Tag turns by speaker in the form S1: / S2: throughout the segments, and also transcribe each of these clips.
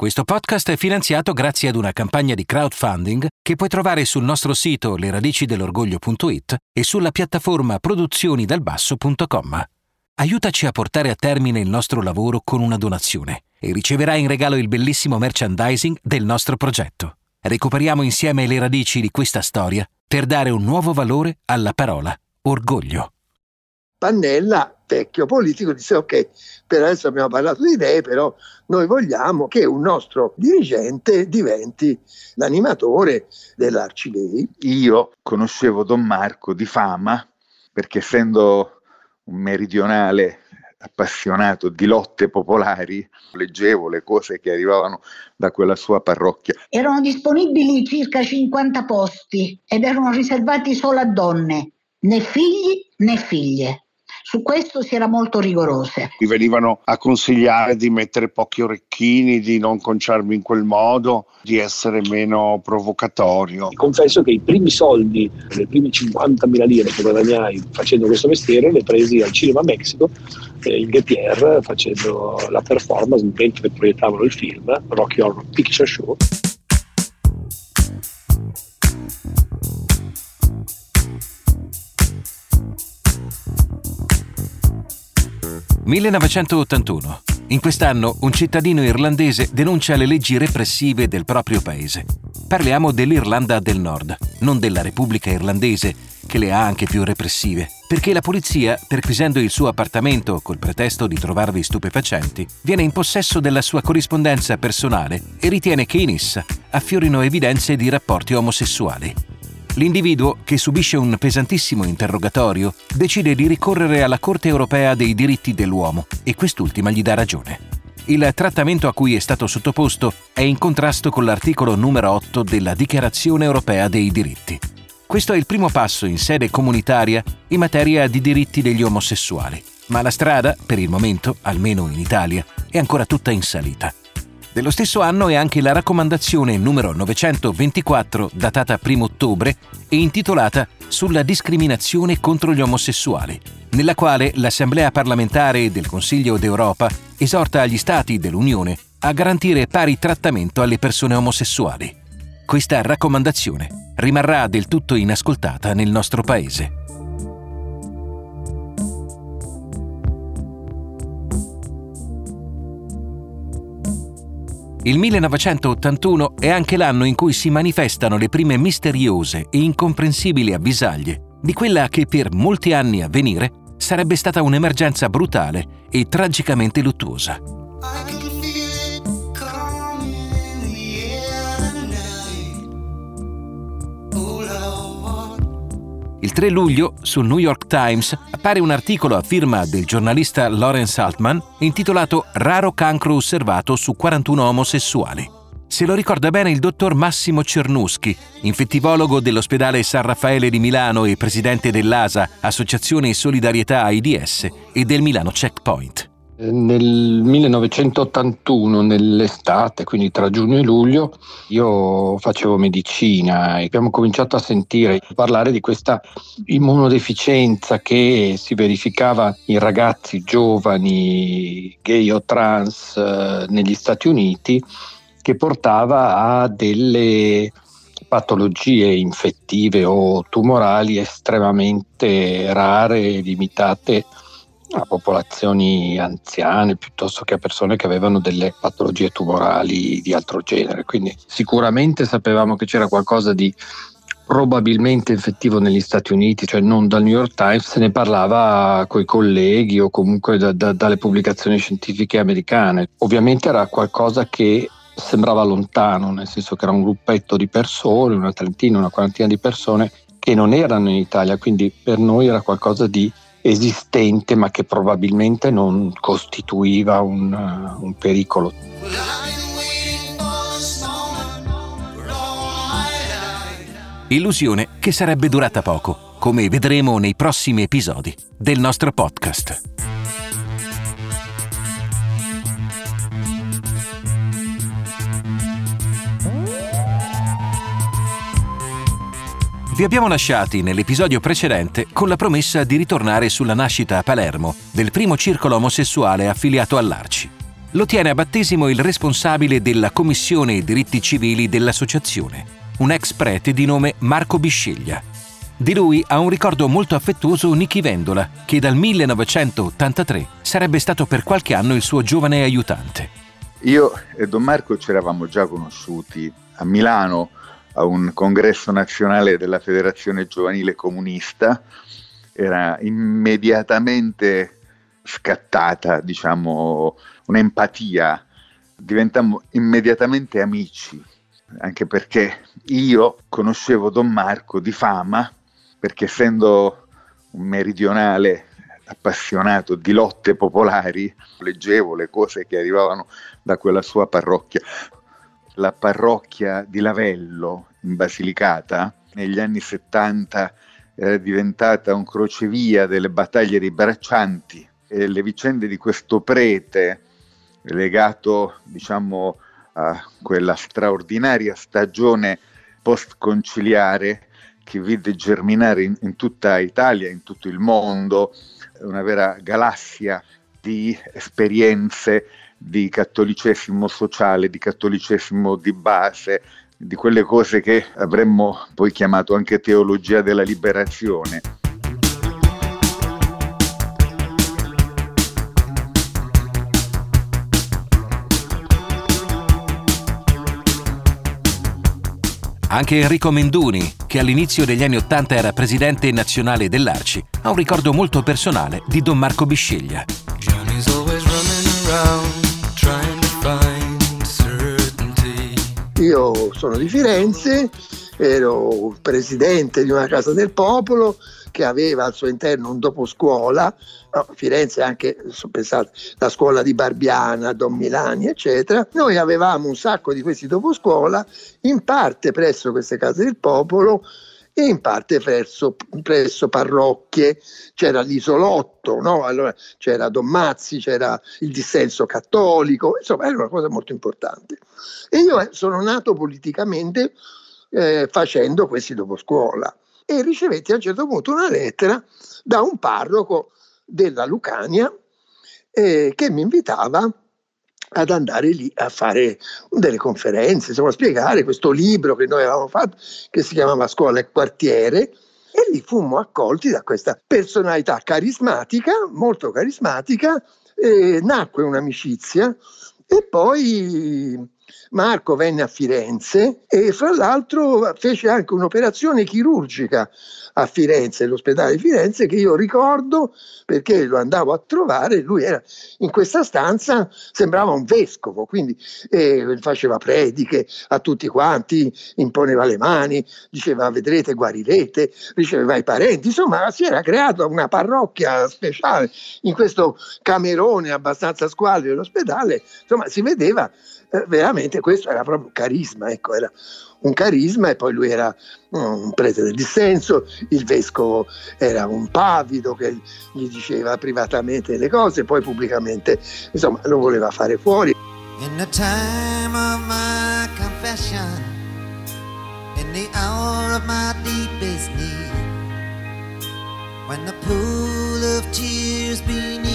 S1: Questo podcast è finanziato grazie ad una campagna di crowdfunding che puoi trovare sul nostro sito leradicidelorgoglio.it e sulla piattaforma produzionidalbasso.com. Aiutaci a portare a termine il nostro lavoro con una donazione e riceverai in regalo il bellissimo merchandising del nostro progetto. Recuperiamo insieme le radici di questa storia per dare un nuovo valore alla parola orgoglio.
S2: Pannella, vecchio politico, disse ok, per adesso abbiamo parlato di lei, però noi vogliamo che un nostro dirigente diventi l'animatore dell'Arcilei.
S3: Io conoscevo Don Marco di fama perché essendo un meridionale appassionato di lotte popolari, leggevo le cose che arrivavano da quella sua parrocchia.
S4: Erano disponibili circa 50 posti ed erano riservati solo a donne, né figli né figlie. Su questo si era molto rigorose.
S5: Mi venivano a consigliare di mettere pochi orecchini, di non conciarmi in quel modo, di essere meno provocatorio.
S6: Confesso che i primi soldi, le prime 50.000 lire che guadagnai facendo questo mestiere, le presi al Cinema Mexico, eh, in Getier, facendo la performance mentre proiettavano il film Rocky Horror Picture Show.
S1: 1981. In quest'anno un cittadino irlandese denuncia le leggi repressive del proprio paese. Parliamo dell'Irlanda del Nord, non della Repubblica Irlandese, che le ha anche più repressive, perché la polizia, perquisendo il suo appartamento col pretesto di trovarvi stupefacenti, viene in possesso della sua corrispondenza personale e ritiene che in essa affiorino evidenze di rapporti omosessuali. L'individuo, che subisce un pesantissimo interrogatorio, decide di ricorrere alla Corte europea dei diritti dell'uomo e quest'ultima gli dà ragione. Il trattamento a cui è stato sottoposto è in contrasto con l'articolo numero 8 della Dichiarazione europea dei diritti. Questo è il primo passo in sede comunitaria in materia di diritti degli omosessuali, ma la strada, per il momento, almeno in Italia, è ancora tutta in salita. Dello stesso anno è anche la raccomandazione numero 924, datata 1 ottobre, e intitolata Sulla discriminazione contro gli omosessuali, nella quale l'Assemblea parlamentare del Consiglio d'Europa esorta gli Stati dell'Unione a garantire pari trattamento alle persone omosessuali. Questa raccomandazione rimarrà del tutto inascoltata nel nostro Paese. Il 1981 è anche l'anno in cui si manifestano le prime misteriose e incomprensibili avvisaglie di quella che per molti anni a venire sarebbe stata un'emergenza brutale e tragicamente luttuosa. 3 luglio sul New York Times appare un articolo a firma del giornalista Lawrence Altman intitolato Raro cancro osservato su 41 omosessuali. Se lo ricorda bene il dottor Massimo Cernuschi, infettivologo dell'ospedale San Raffaele di Milano e presidente dell'ASA, Associazione Solidarietà AIDS, e del Milano Checkpoint.
S7: Nel 1981, nell'estate, quindi tra giugno e luglio, io facevo medicina e abbiamo cominciato a sentire parlare di questa immunodeficienza che si verificava in ragazzi giovani, gay o trans eh, negli Stati Uniti, che portava a delle patologie infettive o tumorali estremamente rare e limitate a popolazioni anziane piuttosto che a persone che avevano delle patologie tumorali di altro genere. Quindi sicuramente sapevamo che c'era qualcosa di probabilmente effettivo negli Stati Uniti, cioè non dal New York Times, se ne parlava coi colleghi o comunque da, da, dalle pubblicazioni scientifiche americane. Ovviamente era qualcosa che sembrava lontano, nel senso che era un gruppetto di persone, una trentina, una quarantina di persone che non erano in Italia, quindi per noi era qualcosa di esistente ma che probabilmente non costituiva un, uh, un pericolo.
S1: Illusione che sarebbe durata poco, come vedremo nei prossimi episodi del nostro podcast. Vi abbiamo lasciati nell'episodio precedente con la promessa di ritornare sulla nascita a Palermo del primo circolo omosessuale affiliato all'Arci. lo tiene a battesimo il responsabile della Commissione Diritti Civili dell'associazione, un ex prete di nome Marco Bisceglia. Di lui ha un ricordo molto affettuoso Nichi Vendola, che dal 1983 sarebbe stato per qualche anno il suo giovane aiutante.
S3: Io e Don Marco ci eravamo già conosciuti a Milano a un congresso nazionale della Federazione Giovanile Comunista. Era immediatamente scattata, diciamo, un'empatia. Diventammo immediatamente amici, anche perché io conoscevo Don Marco di fama, perché essendo un meridionale appassionato di lotte popolari, leggevo le cose che arrivavano da quella sua parrocchia. La parrocchia di Lavello, in Basilicata, negli anni 70 era diventata un crocevia delle battaglie dei braccianti. E le vicende di questo prete legato diciamo a quella straordinaria stagione post-conciliare che vide germinare in, in tutta Italia, in tutto il mondo, una vera galassia di esperienze di cattolicesimo sociale, di cattolicesimo di base, di quelle cose che avremmo poi chiamato anche teologia della liberazione.
S1: Anche Enrico Menduni, che all'inizio degli anni Ottanta era presidente nazionale dell'Arci, ha un ricordo molto personale di Don Marco Bisceglia.
S2: Io sono di Firenze, ero presidente di una casa del popolo che aveva al suo interno un doposcuola, no, Firenze anche, pensate, la scuola di Barbiana, Don Milani, eccetera. Noi avevamo un sacco di questi doposcuola, in parte presso queste case del popolo e in parte presso, presso parrocchie. C'era l'isolotto, no? allora c'era Don Mazzi, c'era il dissenso cattolico, insomma era una cosa molto importante. E io sono nato politicamente eh, facendo questi doposcuola e ricevetti a un certo punto una lettera da un parroco della Lucania eh, che mi invitava ad andare lì a fare delle conferenze, insomma, a spiegare questo libro che noi avevamo fatto, che si chiamava Scuola e Quartiere, e lì fummo accolti da questa personalità carismatica, molto carismatica, e nacque un'amicizia e poi Marco venne a Firenze e fra l'altro fece anche un'operazione chirurgica a Firenze, l'ospedale di Firenze, che io ricordo perché lo andavo a trovare, lui era in questa stanza, sembrava un vescovo, quindi eh, faceva prediche a tutti quanti, imponeva le mani, diceva vedrete, guarirete, riceveva i parenti, insomma si era creata una parrocchia speciale in questo camerone abbastanza squallido dell'ospedale, insomma si vedeva eh, veramente questo era proprio carisma, ecco, era un carisma e poi lui era un prete del dissenso, il vescovo era un pavido che gli diceva privatamente le cose, poi pubblicamente insomma lo voleva fare fuori. In the time of my confession, in the hour of my deepest need, when the pool of tears beneath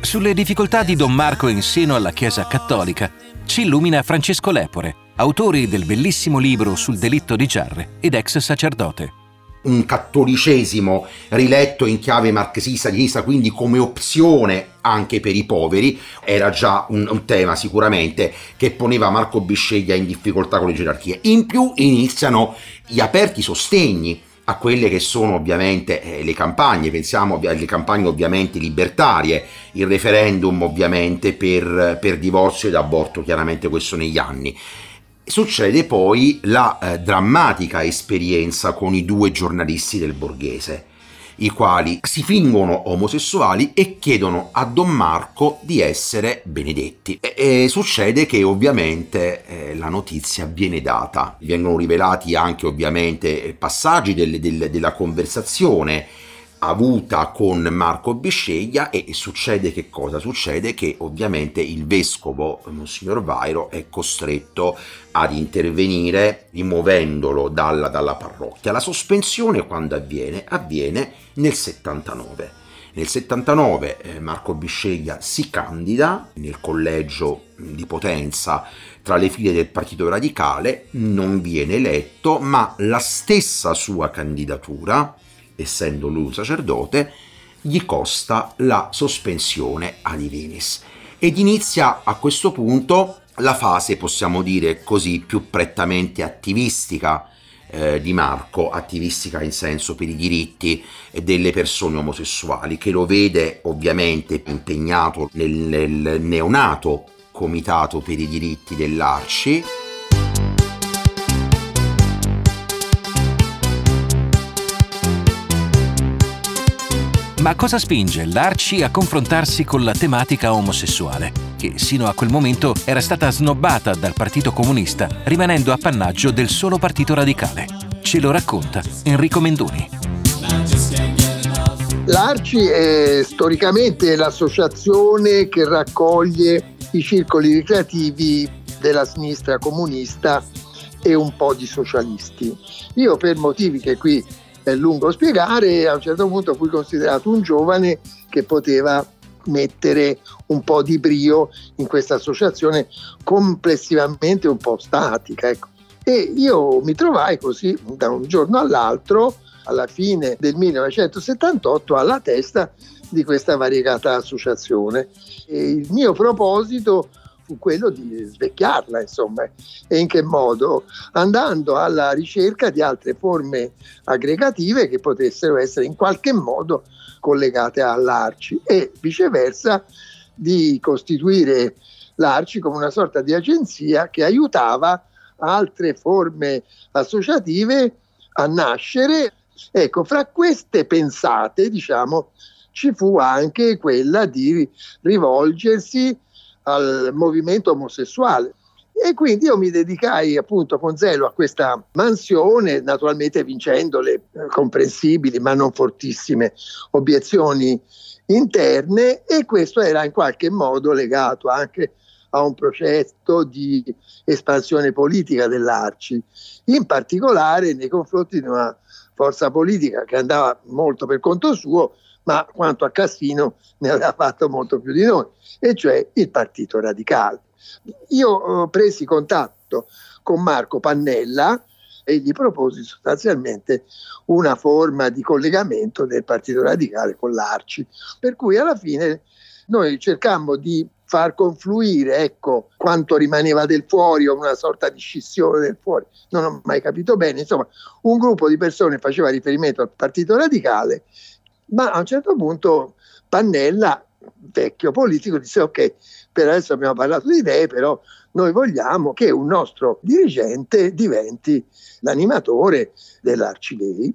S1: Sulle difficoltà di Don Marco in seno alla Chiesa cattolica ci illumina Francesco Lepore, autore del bellissimo libro sul delitto di Giarre ed ex sacerdote
S8: un cattolicesimo riletto in chiave marxista leninista quindi come opzione anche per i poveri, era già un, un, tema sicuramente che poneva Marco Bisceglia in difficoltà con le gerarchie. In più iniziano gli aperti sostegni a quelle che sono ovviamente eh, le campagne, pensiamo alle campagne ovviamente libertarie, il referendum ovviamente per, per divorzio ed aborto, chiaramente questo negli anni. Succede poi la eh, drammatica esperienza con i due giornalisti del Borghese i quali si fingono omosessuali e chiedono a Don Marco di essere benedetti. E, e succede che ovviamente eh, la notizia viene data, vengono rivelati anche ovviamente passaggi del, del, della conversazione avuta con Marco Bisceglia e succede che cosa? Succede che ovviamente il vescovo Monsignor Vairo è costretto ad intervenire rimuovendolo dalla, dalla parrocchia. La sospensione quando avviene? Avviene nel 79 Nel 79 eh, Marco Bisceglia si candida nel collegio di Potenza tra le file del Partito Radicale, non viene eletto, ma la stessa sua candidatura, essendo lui un sacerdote, gli costa la sospensione a divinis. Ed inizia a questo punto la fase, possiamo dire così, più prettamente attivistica eh, di Marco, attivistica in senso per i diritti delle persone omosessuali, che lo vede ovviamente impegnato nel, nel neonato Comitato per i diritti dell'Arci.
S1: Ma cosa spinge l'Arci a confrontarsi con la tematica omosessuale, che sino a quel momento era stata snobbata dal Partito Comunista, rimanendo appannaggio del solo Partito Radicale? Ce lo racconta Enrico Mendoni.
S2: L'Arci è storicamente l'associazione che raccoglie i circoli ricreativi della sinistra comunista e un po' di socialisti. Io per motivi che qui è lungo spiegare, a un certo punto fui considerato un giovane che poteva mettere un po' di brio in questa associazione complessivamente un po' statica. Ecco. E io mi trovai così da un giorno all'altro, alla fine del 1978, alla testa di questa variegata associazione. E il mio proposito fu quello di svecchiarla, insomma. E in che modo? Andando alla ricerca di altre forme aggregative che potessero essere in qualche modo collegate all'ARCI e viceversa di costituire l'ARCI come una sorta di agenzia che aiutava altre forme associative a nascere. Ecco, fra queste pensate, diciamo, ci fu anche quella di rivolgersi al movimento omosessuale. E quindi io mi dedicai appunto con zelo a questa mansione, naturalmente vincendo le eh, comprensibili ma non fortissime obiezioni interne e questo era in qualche modo legato anche a un progetto di espansione politica dell'Arci, in particolare nei confronti di una forza politica che andava molto per conto suo, ma quanto a Cassino ne aveva fatto molto più di noi, e cioè il Partito Radicale. Io eh, presi contatto con Marco Pannella e gli proposi sostanzialmente una forma di collegamento del Partito Radicale con l'Arci, per cui alla fine noi cercammo di far confluire ecco, quanto rimaneva del fuori o una sorta di scissione del fuori, non ho mai capito bene, insomma un gruppo di persone faceva riferimento al Partito Radicale ma a un certo punto Pannella, vecchio politico, disse ok, per adesso abbiamo parlato di idee, però noi vogliamo che un nostro dirigente diventi l'animatore dell'Arcigay.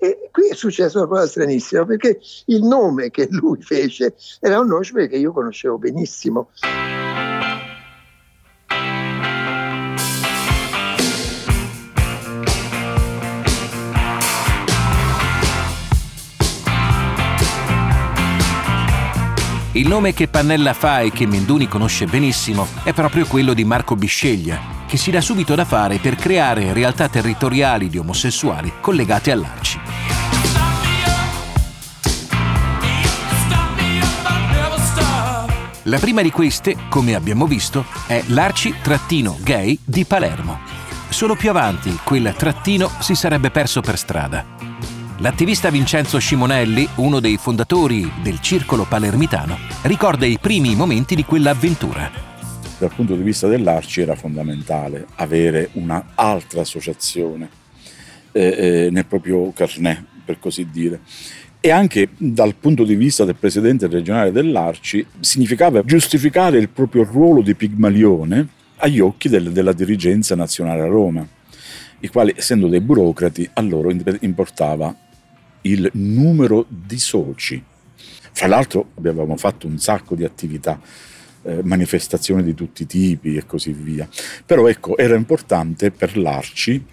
S2: E qui è successa una cosa stranissima perché il nome che lui fece era un nome che io conoscevo benissimo.
S1: Il nome che Pannella fa e che Menduni conosce benissimo è proprio quello di Marco Bisceglia, che si dà subito da fare per creare realtà territoriali di omosessuali collegate all'Arci. La prima di queste, come abbiamo visto, è l'Arci-Gay di Palermo. Solo più avanti quel trattino si sarebbe perso per strada. L'attivista Vincenzo Scimonelli, uno dei fondatori del Circolo Palermitano, ricorda i primi momenti di quell'avventura.
S9: Dal punto di vista dell'Arci era fondamentale avere un'altra associazione eh, eh, nel proprio carnet, per così dire. E anche dal punto di vista del presidente regionale dell'Arci significava giustificare il proprio ruolo di Pigmalione agli occhi del, della dirigenza nazionale a Roma, i quali, essendo dei burocrati, a loro importava il numero di soci. Fra l'altro avevamo fatto un sacco di attività, eh, manifestazioni di tutti i tipi e così via. Però ecco, era importante per l'Arci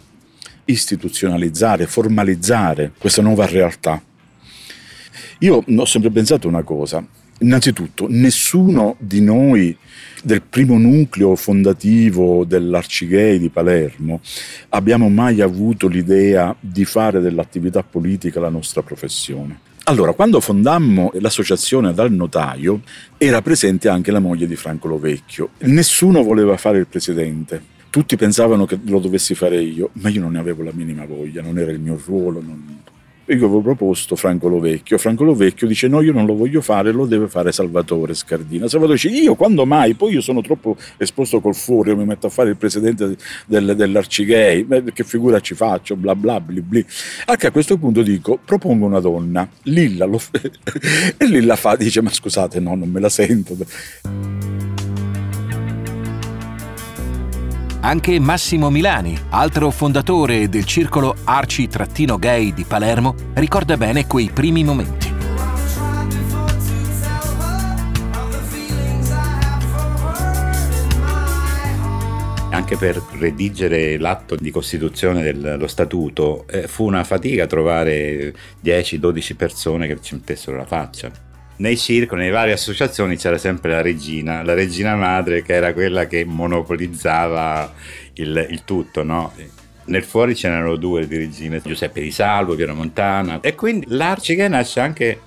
S9: istituzionalizzare, formalizzare questa nuova realtà. Io ho sempre pensato una cosa, innanzitutto nessuno di noi del primo nucleo fondativo dell'Arcigay di Palermo abbiamo mai avuto l'idea di fare dell'attività politica la nostra professione. Allora, quando fondammo l'associazione dal notaio, era presente anche la moglie di Franco Lovecchio. Nessuno voleva fare il presidente. Tutti pensavano che lo dovessi fare io, ma io non ne avevo la minima voglia, non era il mio ruolo. Non... Io avevo proposto Franco Lovecchio. Franco Lovecchio dice: No, io non lo voglio fare, lo deve fare Salvatore Scardina. Salvatore dice: Io quando mai? Poi io sono troppo esposto col fuori, mi metto a fare il presidente del, dell'Arcigay. Che figura ci faccio? Bla bla bli bli. Anche a questo punto dico: propongo una donna. Lilla lo e Lilla fa, dice: Ma scusate, no, non me la sento.
S1: Anche Massimo Milani, altro fondatore del circolo Arci-Gay di Palermo, ricorda bene quei primi momenti.
S10: anche per redigere l'atto di costituzione dello statuto eh, fu una fatica trovare 10-12 persone che ci mettessero la faccia nei circoli, nelle varie associazioni c'era sempre la regina, la regina madre che era quella che monopolizzava il, il tutto, no? Nel fuori c'erano due di regine, Giuseppe Di Salvo, Piero Montana, e quindi l'Arciche nasce anche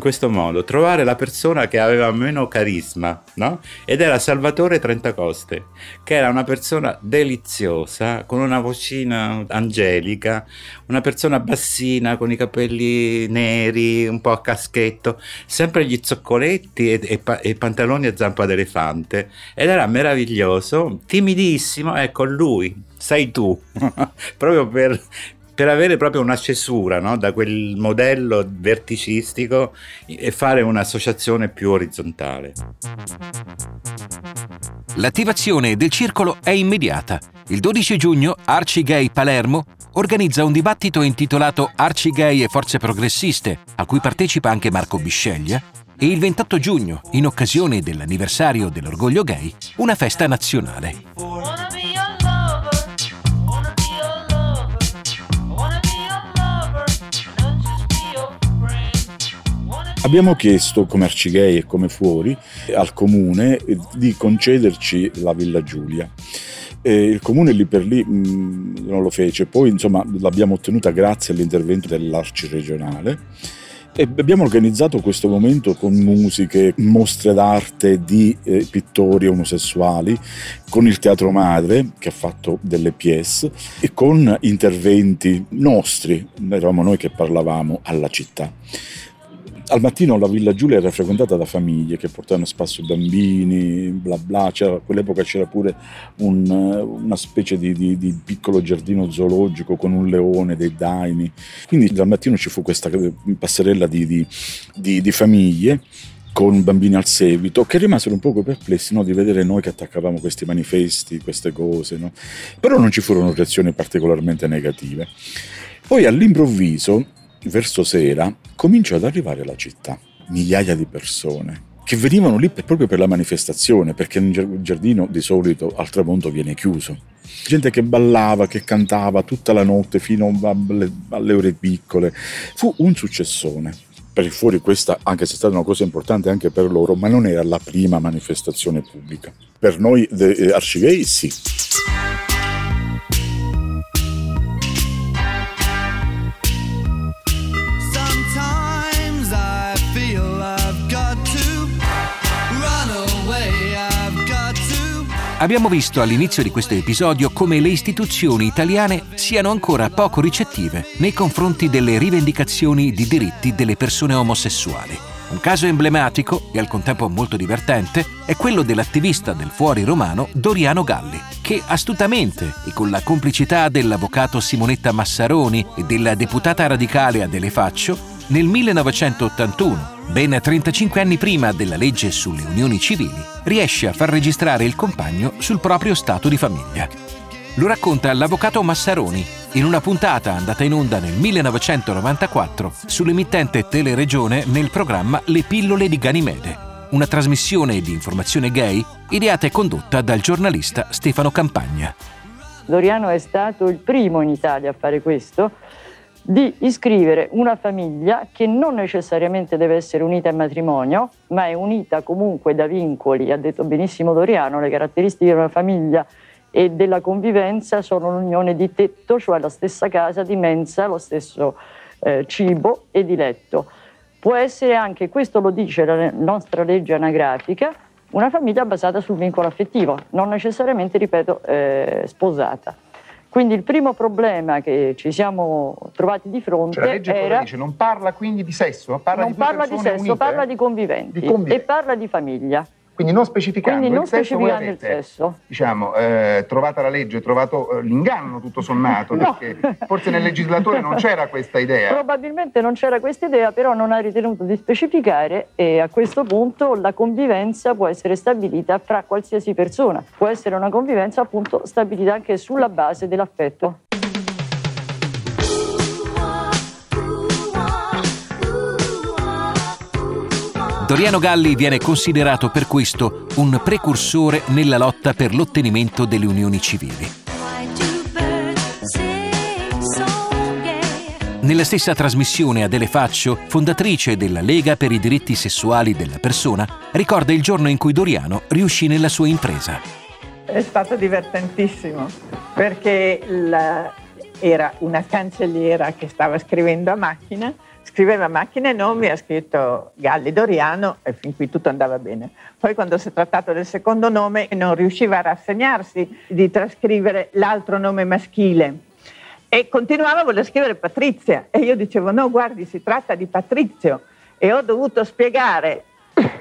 S10: questo modo, trovare la persona che aveva meno carisma, no? Ed era Salvatore Trentacoste, che era una persona deliziosa, con una vocina angelica, una persona bassina, con i capelli neri, un po' a caschetto, sempre gli zoccoletti e, e, e pantaloni a zampa d'elefante. Ed era meraviglioso, timidissimo, ecco lui, sei tu, proprio per, per avere proprio una cesura no? da quel modello verticistico e fare un'associazione più orizzontale.
S1: L'attivazione del circolo è immediata. Il 12 giugno Arci Gay Palermo organizza un dibattito intitolato Arci Gay e Forze Progressiste, a cui partecipa anche Marco Bisceglia, e il 28 giugno, in occasione dell'anniversario dell'orgoglio gay, una festa nazionale.
S9: Abbiamo chiesto, come Arcigay e come fuori, al comune di concederci la Villa Giulia. E il comune lì per lì mh, non lo fece, poi insomma l'abbiamo ottenuta grazie all'intervento dell'Arci regionale. E abbiamo organizzato questo momento con musiche, mostre d'arte di eh, pittori omosessuali, con il Teatro Madre che ha fatto delle pièce e con interventi nostri, eravamo noi che parlavamo alla città al mattino la Villa Giulia era frequentata da famiglie che portavano a spasso bambini, bla bla, a quell'epoca c'era pure un, una specie di, di, di, piccolo giardino zoologico con un leone, dei daini. Quindi dal mattino ci fu questa passerella di, di famiglie con bambini al seguito, che rimasero un poco perplessi no, di vedere noi che attaccavamo questi manifesti, queste cose, no? però non ci furono reazioni particolarmente negative. Poi all'improvviso verso sera, cominciò ad arrivare alla città migliaia di persone che venivano lì per, proprio per la manifestazione, perché il giardino di solito al tramonto viene chiuso. Gente che ballava, che cantava tutta la notte fino alle, alle ore piccole. Fu un successone. Per il fuori questa, anche se è stata una cosa importante anche per loro, ma non era la prima manifestazione pubblica. Per noi eh, Arcigay sì.
S1: Abbiamo visto all'inizio di questo episodio come le istituzioni italiane siano ancora poco ricettive nei confronti delle rivendicazioni di diritti delle persone omosessuali. Un caso emblematico e al contempo molto divertente è quello dell'attivista del fuori romano Doriano Galli, che astutamente e con la complicità dell'avvocato Simonetta Massaroni e della deputata radicale Adele Faccio, nel 1981 ben 35 anni prima della legge sulle unioni civili, riesce a far registrare il compagno sul proprio stato di famiglia. Lo racconta l'avvocato Massaroni in una puntata andata in onda nel 1994 sull'emittente Teleregione nel programma Le pillole di Ganimede, una trasmissione di informazione gay ideata e condotta dal giornalista Stefano Campagna.
S11: Doriano è stato il primo in Italia a fare questo di iscrivere una famiglia che non necessariamente deve essere unita in matrimonio, ma è unita comunque da vincoli, ha detto benissimo Doriano, le caratteristiche di una famiglia e della convivenza sono l'unione di tetto, cioè la stessa casa, di mensa, lo stesso eh, cibo e di letto. può essere anche, questo lo dice la nostra legge anagrafica, una famiglia basata sul vincolo affettivo, non necessariamente, ripeto, eh, sposata. Quindi il primo problema che ci siamo trovati di fronte
S12: cioè, la legge
S11: era...
S12: Dice, non parla quindi di sesso, parla
S11: non
S12: di
S11: parla di sesso,
S12: unite,
S11: parla di conviventi,
S12: di conviventi,
S11: e parla di famiglia.
S12: Quindi non specificando,
S11: Quindi non
S12: il sesso,
S11: specificando
S12: avete,
S11: il sesso.
S12: Diciamo, eh, trovata la legge, trovato eh, l'inganno tutto sommato,
S11: No.
S12: perché forse nel legislatore non c'era questa idea.
S11: Probabilmente non c'era questa idea, però non ha ritenuto di specificare e a questo punto la convivenza può essere stabilita fra qualsiasi persona, può essere una convivenza appunto stabilita anche sulla base dell'affetto.
S1: Doriano Galli viene considerato per questo un precursore nella lotta per l'ottenimento delle unioni civili. Nella stessa trasmissione Adele Faccio, fondatrice della Lega per i diritti sessuali della persona, ricorda il giorno in cui Doriano riuscì nella sua impresa.
S13: È stato divertentissimo perché la- era una cancelliera che stava scrivendo a macchina, scriveva a macchina i nomi, ha scritto Galli Doriano e fin qui tutto andava bene. Poi quando si è trattato del secondo nome non riusciva a rassegnarsi di trascrivere l'altro nome maschile. E continuava a voler scrivere Patrizia. E io dicevo no guardi si tratta di Patrizio. E ho dovuto spiegare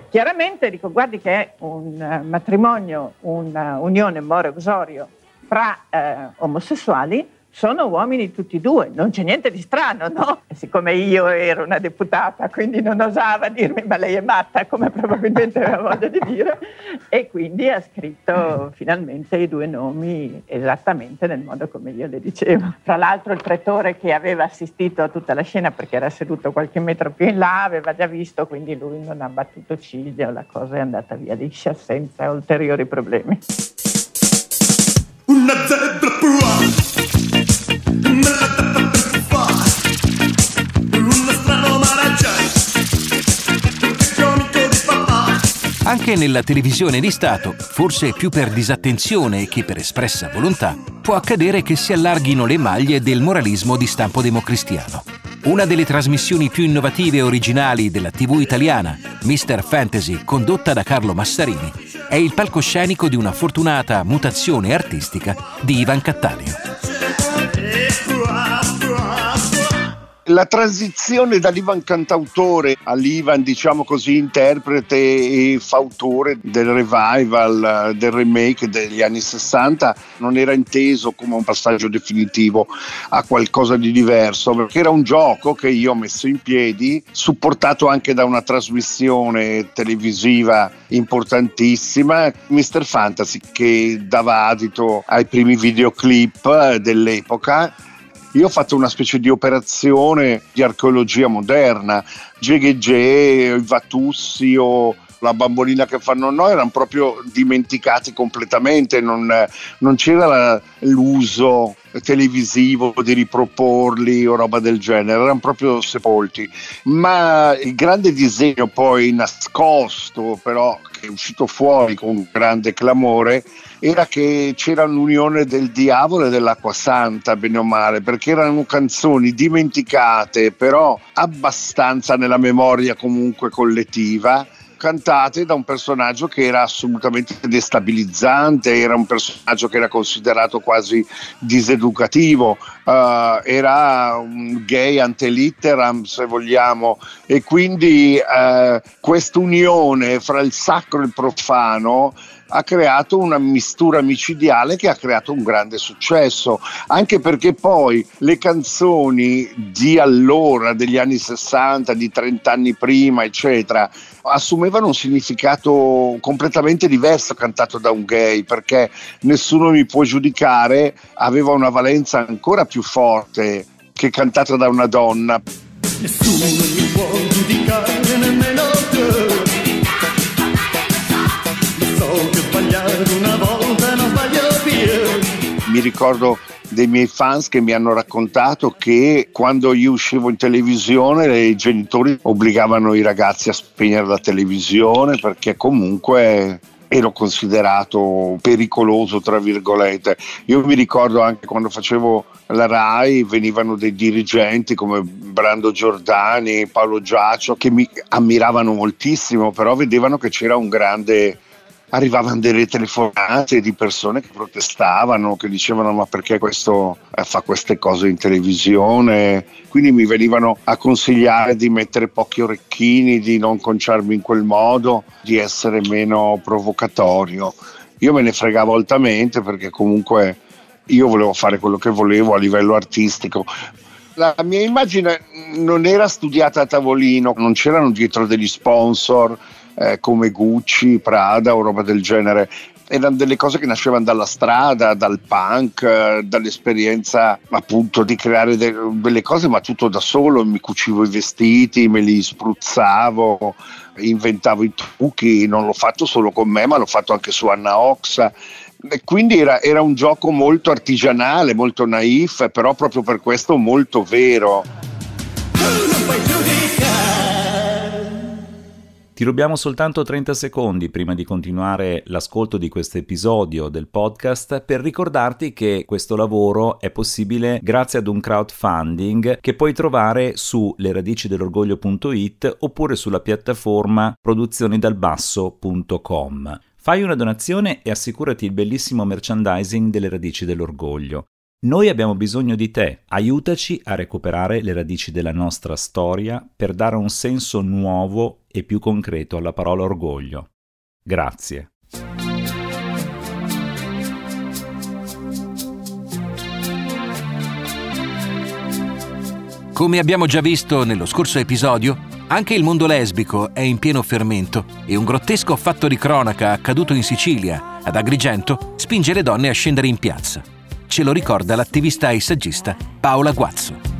S13: chiaramente dico guardi che è un eh, matrimonio, un'unione more-uxorio fra eh, omosessuali sono uomini tutti e due, non c'è niente di strano, no? E siccome io ero una deputata, quindi non osava dirmi ma lei è matta, come probabilmente aveva voglia di dire, e quindi ha scritto finalmente i due nomi esattamente nel modo come io le dicevo. Tra l'altro il pretore che aveva assistito a tutta la scena perché era seduto qualche metro più in là aveva già visto, quindi lui non ha battuto ciglio, la cosa è andata via liscia senza ulteriori problemi.
S14: Una zebra
S1: Anche nella televisione di Stato, forse più per disattenzione che per espressa volontà, può accadere che si allarghino le maglie del moralismo di stampo democristiano. Una delle trasmissioni più innovative e originali della TV italiana, Mr. Fantasy, condotta da Carlo Massarini, è il palcoscenico di una fortunata mutazione artistica di Ivan Cattaneo.
S5: La transizione dall'Ivan cantautore all'Ivan, diciamo così, interprete e fautore del revival, del remake degli anni 60, non era inteso come un passaggio definitivo a qualcosa di diverso, perché era un gioco che io ho messo in piedi, supportato anche da una trasmissione televisiva importantissima, Mr. Fantasy, che dava adito ai primi videoclip dell'epoca io ho fatto una specie di operazione di archeologia moderna, Gegege, i Vatussi o la bambolina che fanno noi erano proprio dimenticati completamente, non, non c'era la- l'uso televisivo di riproporli o roba del genere, erano proprio sepolti. Ma il grande disegno poi nascosto, però che è uscito fuori con grande clamore, era che c'era l'unione del diavolo e dell'acqua santa, bene o male, perché erano canzoni dimenticate, però abbastanza nella memoria comunque collettiva cantate da un personaggio che era assolutamente destabilizzante, era un personaggio che era considerato quasi diseducativo, eh, era un gay ante litteram se vogliamo e quindi eh, quest'unione fra il sacro e il profano ha creato una mistura micidiale che ha creato un grande successo, anche perché poi le canzoni di allora, degli anni 60, di 30 anni prima, eccetera, assumevano un significato completamente diverso cantato da un gay, perché nessuno mi può giudicare, aveva una valenza ancora più forte che cantata da una donna.
S14: Nessuno mi può giudicare nemmeno te so che sbagliare una volta non sbaglio più
S5: Mi ricordo dei miei fans che mi hanno raccontato che quando io uscivo in televisione i genitori obbligavano i ragazzi a spegnere la televisione perché comunque ero considerato pericoloso, tra virgolette. Io mi ricordo anche quando facevo la RAI, venivano dei dirigenti come Brando Giordani, Paolo Giaccio, che mi ammiravano moltissimo, però vedevano che c'era un grande arrivavano delle telefonate di persone che protestavano, che dicevano ma perché questo eh, fa queste cose in televisione, quindi mi venivano a consigliare di mettere pochi orecchini, di non conciarmi in quel modo, di essere meno provocatorio. Io me ne fregavo altamente perché comunque io volevo fare quello che volevo a livello artistico. La mia immagine non era studiata a tavolino, non c'erano dietro degli sponsor, eh, come Gucci, Prada o roba del genere. Erano delle cose che nascevano dalla strada, dal punk, eh, dall'esperienza appunto di creare de- delle cose, ma tutto da solo. Mi cucivo i vestiti, me li spruzzavo, inventavo i trucchi. Non l'ho fatto solo con me, ma l'ho fatto anche su Anna Oxa. E quindi era, era un gioco molto artigianale, molto naif, però proprio per questo molto vero.
S15: Ti rubiamo soltanto 30 secondi prima di continuare l'ascolto di questo episodio del podcast per ricordarti che questo lavoro è possibile grazie ad un crowdfunding che puoi trovare su leradici oppure sulla piattaforma produzionidalbasso.com. Fai una donazione e assicurati il bellissimo merchandising delle radici dell'orgoglio. Noi abbiamo bisogno di te, aiutaci a recuperare le radici della nostra storia per dare un senso nuovo e più concreto alla parola orgoglio. Grazie.
S1: Come abbiamo già visto nello scorso episodio, anche il mondo lesbico è in pieno fermento e un grottesco fatto di cronaca accaduto in Sicilia, ad Agrigento, spinge le donne a scendere in piazza ce lo ricorda l'attivista e saggista Paola Guazzo.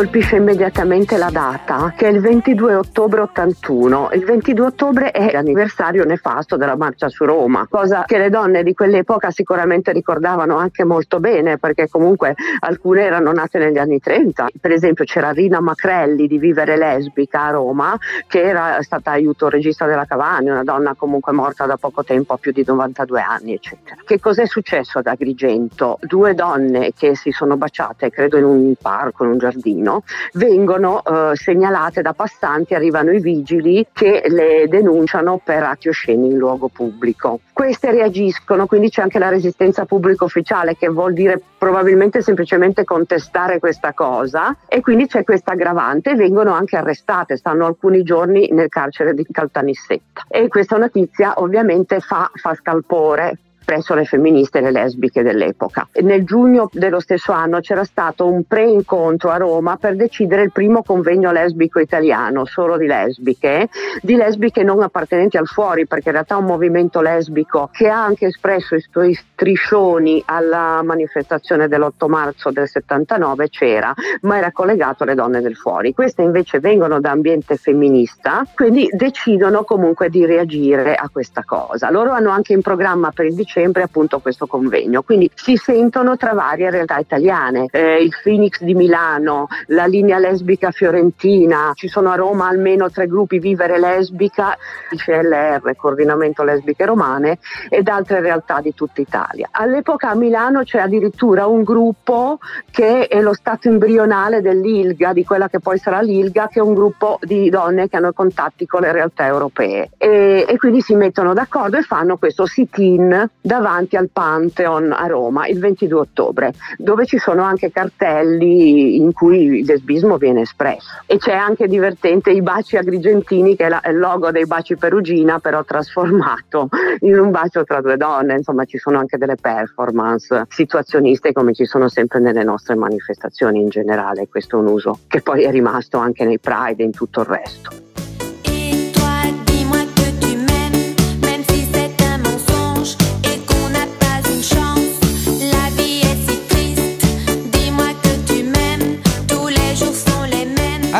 S16: Colpisce immediatamente la data, che è il 22 ottobre 81. Il 22 ottobre è l'anniversario nefasto della marcia su Roma, cosa che le donne di quell'epoca sicuramente ricordavano anche molto bene, perché comunque alcune erano nate negli anni 30. Per esempio c'era Rina Macrelli di Vivere Lesbica a Roma, che era stata aiuto regista della Cavani, una donna comunque morta da poco tempo, a più di 92 anni, eccetera. Che cos'è successo ad Agrigento? Due donne che si sono baciate, credo in un parco, in un giardino, Torino vengono eh, segnalate da passanti, arrivano i vigili che le denunciano per atti osceni in luogo pubblico. Queste reagiscono, quindi c'è anche la resistenza pubblica ufficiale che vuol dire probabilmente semplicemente contestare questa cosa e quindi c'è questa aggravante vengono anche arrestate, stanno alcuni giorni nel carcere di Caltanissetta e questa notizia ovviamente fa, fa scalpore presso le femministe e le lesbiche dell'epoca. Nel giugno dello stesso anno c'era stato un pre-incontro a Roma per decidere il primo convegno lesbico italiano, solo di lesbiche, di lesbiche non appartenenti al fuori, perché in realtà un movimento lesbico che ha anche espresso i suoi striscioni alla manifestazione dell'8 marzo del 79 c'era, ma era collegato alle donne del fuori. Queste invece vengono da ambiente femminista, quindi decidono comunque di reagire a questa cosa. Loro hanno anche in programma per il dicembre sempre appunto questo convegno. Quindi si sentono tra varie realtà italiane, eh, il Phoenix di Milano, la linea lesbica fiorentina, ci sono a Roma almeno tre gruppi Vivere Lesbica, CLR, Coordinamento Lesbiche Romane ed altre realtà di tutta Italia. All'epoca a Milano c'è addirittura un gruppo che è lo stato embrionale dell'ILGA, di quella che poi sarà l'ILGA, che è un gruppo di donne che hanno contatti con le realtà europee e, e quindi si mettono d'accordo e fanno questo sit-in davanti al Pantheon a Roma il 22 ottobre, dove ci sono anche cartelli in cui il lesbismo viene espresso. E c'è anche divertente i baci agrigentini, che è il logo dei baci perugina, però trasformato in un bacio tra due donne. Insomma, ci sono anche delle performance situazioniste come ci sono sempre nelle nostre manifestazioni in generale. Questo è un uso che poi è rimasto anche nei Pride e in tutto il resto.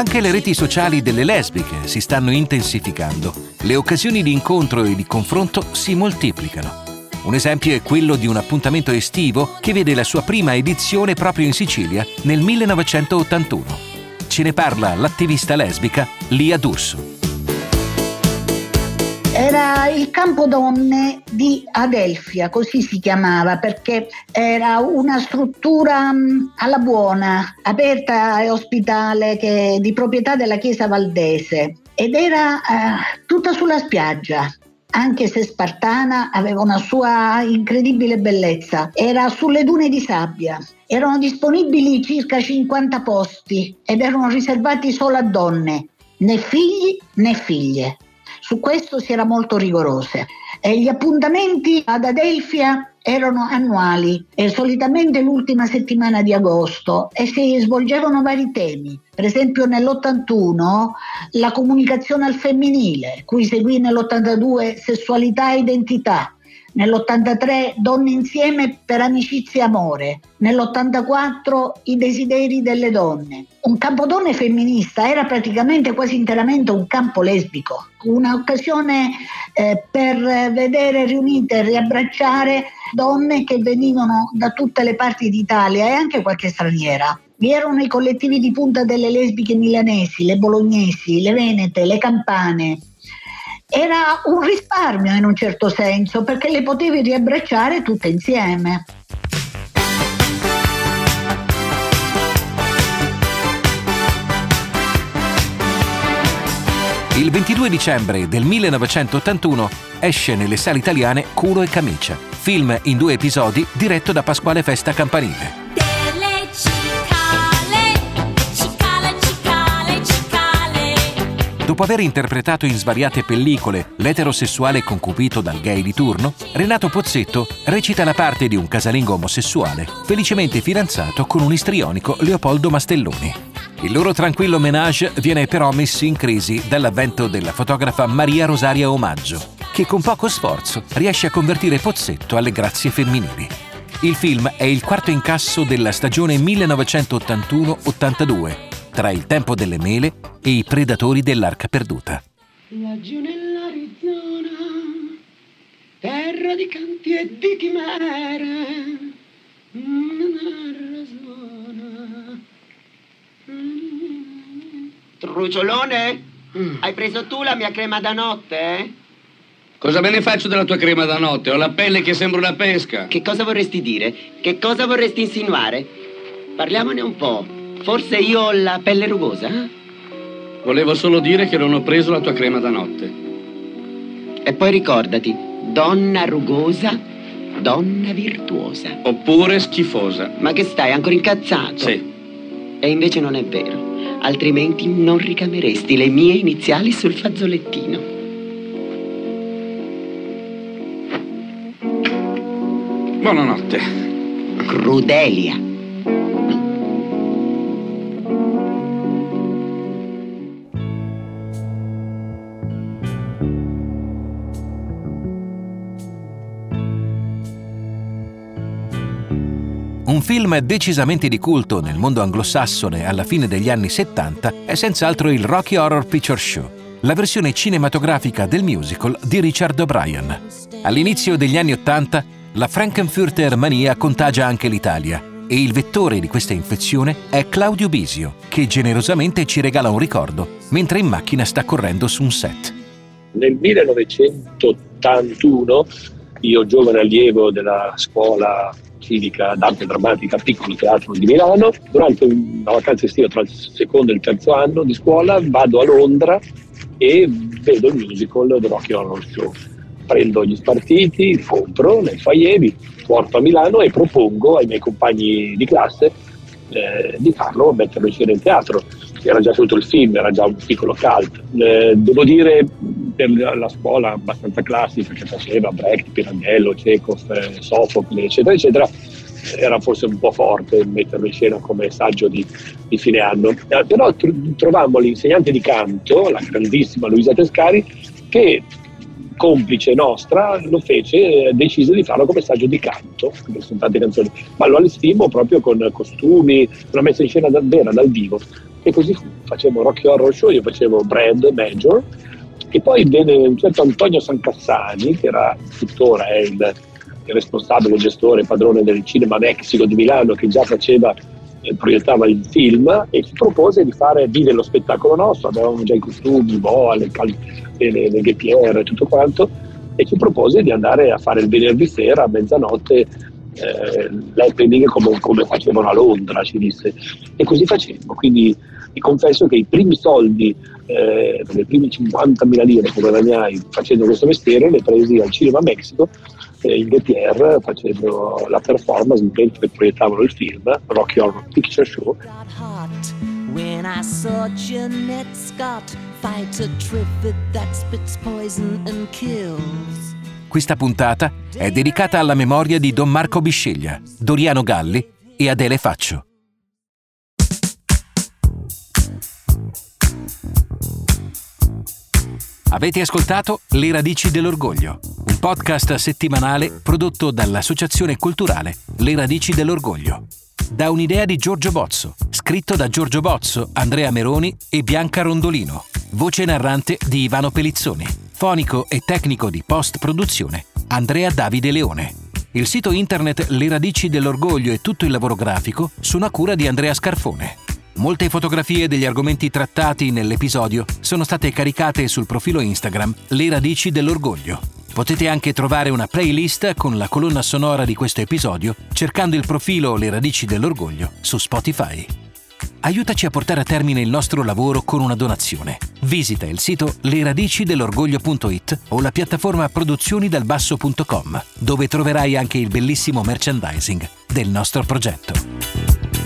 S1: Anche le reti sociali delle lesbiche si stanno intensificando. Le occasioni di incontro e di confronto si moltiplicano. Un esempio è quello di un appuntamento estivo che vede la sua prima edizione proprio in Sicilia nel 1981. Ce ne parla l'attivista lesbica Lia D'Urso.
S4: Era il campo donne di Adelfia, così si chiamava, perché era una struttura mm, alla buona, aperta e ospitale, che, di proprietà della Chiesa Valdese ed era eh, tutta sulla spiaggia anche se spartana, aveva una sua incredibile bellezza. Era sulle dune di sabbia. Erano disponibili circa 50 posti ed erano riservati solo a donne, né figli né figlie. Su questo si era molto rigorose. E gli appuntamenti ad Adelfia erano annuali e solitamente l'ultima settimana di agosto e si svolgevano vari temi. Per esempio nell'81 la comunicazione al femminile, cui seguì nell'82 sessualità e identità, nell'83 Donne insieme per amicizia e amore, nell'84 I desideri delle donne. Un campo donne femminista era praticamente quasi interamente un campo lesbico, un'occasione eh, per vedere riunite e riabbracciare donne che venivano da tutte le parti d'Italia e anche qualche straniera. Vi erano i collettivi di punta delle lesbiche milanesi, le bolognesi, le venete, le campane, era un risparmio in un certo senso perché le potevi riabbracciare tutte insieme.
S1: Il 22 dicembre del 1981 esce nelle sale italiane Culo e Camicia, film in due episodi diretto da Pasquale Festa Campanile. Dopo aver interpretato in svariate pellicole l'eterosessuale concupito dal gay di turno, Renato Pozzetto recita la parte di un casalingo omosessuale, felicemente fidanzato con un istrionico Leopoldo Mastelloni. Il loro tranquillo menage viene però messo in crisi dall'avvento della fotografa Maria Rosaria Omaggio, che con poco sforzo riesce a convertire Pozzetto alle grazie femminili. Il film è il quarto incasso della stagione 1981-82 tra il tempo delle mele e i predatori dell'arca perduta.
S17: Laggiù nell'Arizona, terra di canti e di chimere,
S18: Truciolone, mm. hai preso tu la mia crema da notte?
S19: Cosa me ne faccio della tua crema da notte? Ho la pelle che sembra una pesca.
S18: Che cosa vorresti dire? Che cosa vorresti insinuare? Parliamone un po'. Forse io ho la pelle rugosa?
S19: Volevo solo dire che non ho preso la tua crema da notte.
S18: E poi ricordati, donna rugosa, donna virtuosa.
S19: Oppure schifosa.
S18: Ma che stai, ancora incazzato?
S19: Sì.
S18: E invece non è vero. Altrimenti non ricameresti le mie iniziali sul fazzolettino.
S19: Buonanotte.
S18: Crudelia.
S1: Un film decisamente di culto nel mondo anglosassone alla fine degli anni 70 è senz'altro il Rocky Horror Picture Show, la versione cinematografica del musical di Richard O'Brien. All'inizio degli anni 80 la Frankenfurter mania contagia anche l'Italia e il vettore di questa infezione è Claudio Bisio, che generosamente ci regala un ricordo mentre in macchina sta correndo su un set.
S6: Nel 1981 io giovane allievo della scuola civica d'arte drammatica Piccolo Teatro di Milano. Durante una vacanza estiva tra il secondo e il terzo anno di scuola vado a Londra e vedo il musical The Rocky Horror Show. Prendo gli spartiti, compro nei foyer, porto a Milano e propongo ai miei compagni di classe eh, di farlo, metterlo in scena in teatro. Era già finito il film, era già un piccolo cult. Eh, devo dire, per la scuola abbastanza classica che faceva Brecht, Pirandello, Chekhov, eh, Sofocle, eccetera, eccetera, era forse un po' forte metterlo in scena come saggio di, di fine anno. Eh, però tr- trovammo l'insegnante di canto, la grandissima Luisa Tescari, che complice nostra lo fece, eh, decise di farlo come saggio di canto, sono tante canzoni, ma lo allestimmo proprio con costumi, una messa in scena davvero dal vivo. E così. Facevo Rocky Horror Show, io facevo Brand Major, e poi venne un certo Antonio Sancassani, che era tuttora il, il responsabile, il gestore, padrone del Cinema Mexico di Milano, che già faceva eh, proiettava il film e ci propose di fare vive lo spettacolo nostro, avevamo già i costumi, boa, le, cal- le, le, le ghettiere, tutto quanto, e ci propose di andare a fare il venerdì sera a mezzanotte eh, l'happening come, come facevano a Londra, ci disse. E così facemmo, quindi vi confesso che i primi soldi, eh, le prime 50.000 lire che guadagnai facendo questo mestiere, le presi al Cinema Mexico eh, in Getier facendo la performance mentre proiettavano il film Rocky Horror Picture Show.
S14: When I saw Jeanette Scott fight a trivet that spits poison and kills.
S1: Questa puntata è dedicata alla memoria di Don Marco Bisceglia, Doriano Galli e Adele Faccio. Avete ascoltato Le radici dell'orgoglio, un podcast settimanale prodotto dall'Associazione Culturale Le radici dell'orgoglio. Da un'idea di Giorgio Bozzo, scritto da Giorgio Bozzo, Andrea Meroni e Bianca Rondolino. Voce narrante di Ivano Pelizzoni. Fonico e tecnico di post-produzione Andrea Davide Leone. Il sito internet Le radici dell'orgoglio e tutto il lavoro grafico sono a cura di Andrea Scarfone. Molte fotografie degli argomenti trattati nell'episodio sono state caricate sul profilo Instagram Le radici dell'orgoglio. Potete anche trovare una playlist con la colonna sonora di questo episodio cercando il profilo Le radici dell'orgoglio su Spotify. Aiutaci a portare a termine il nostro lavoro con una donazione. Visita il sito leradicidelorgoglio.it o la piattaforma produzionidalbasso.com, dove troverai anche il bellissimo merchandising del nostro progetto.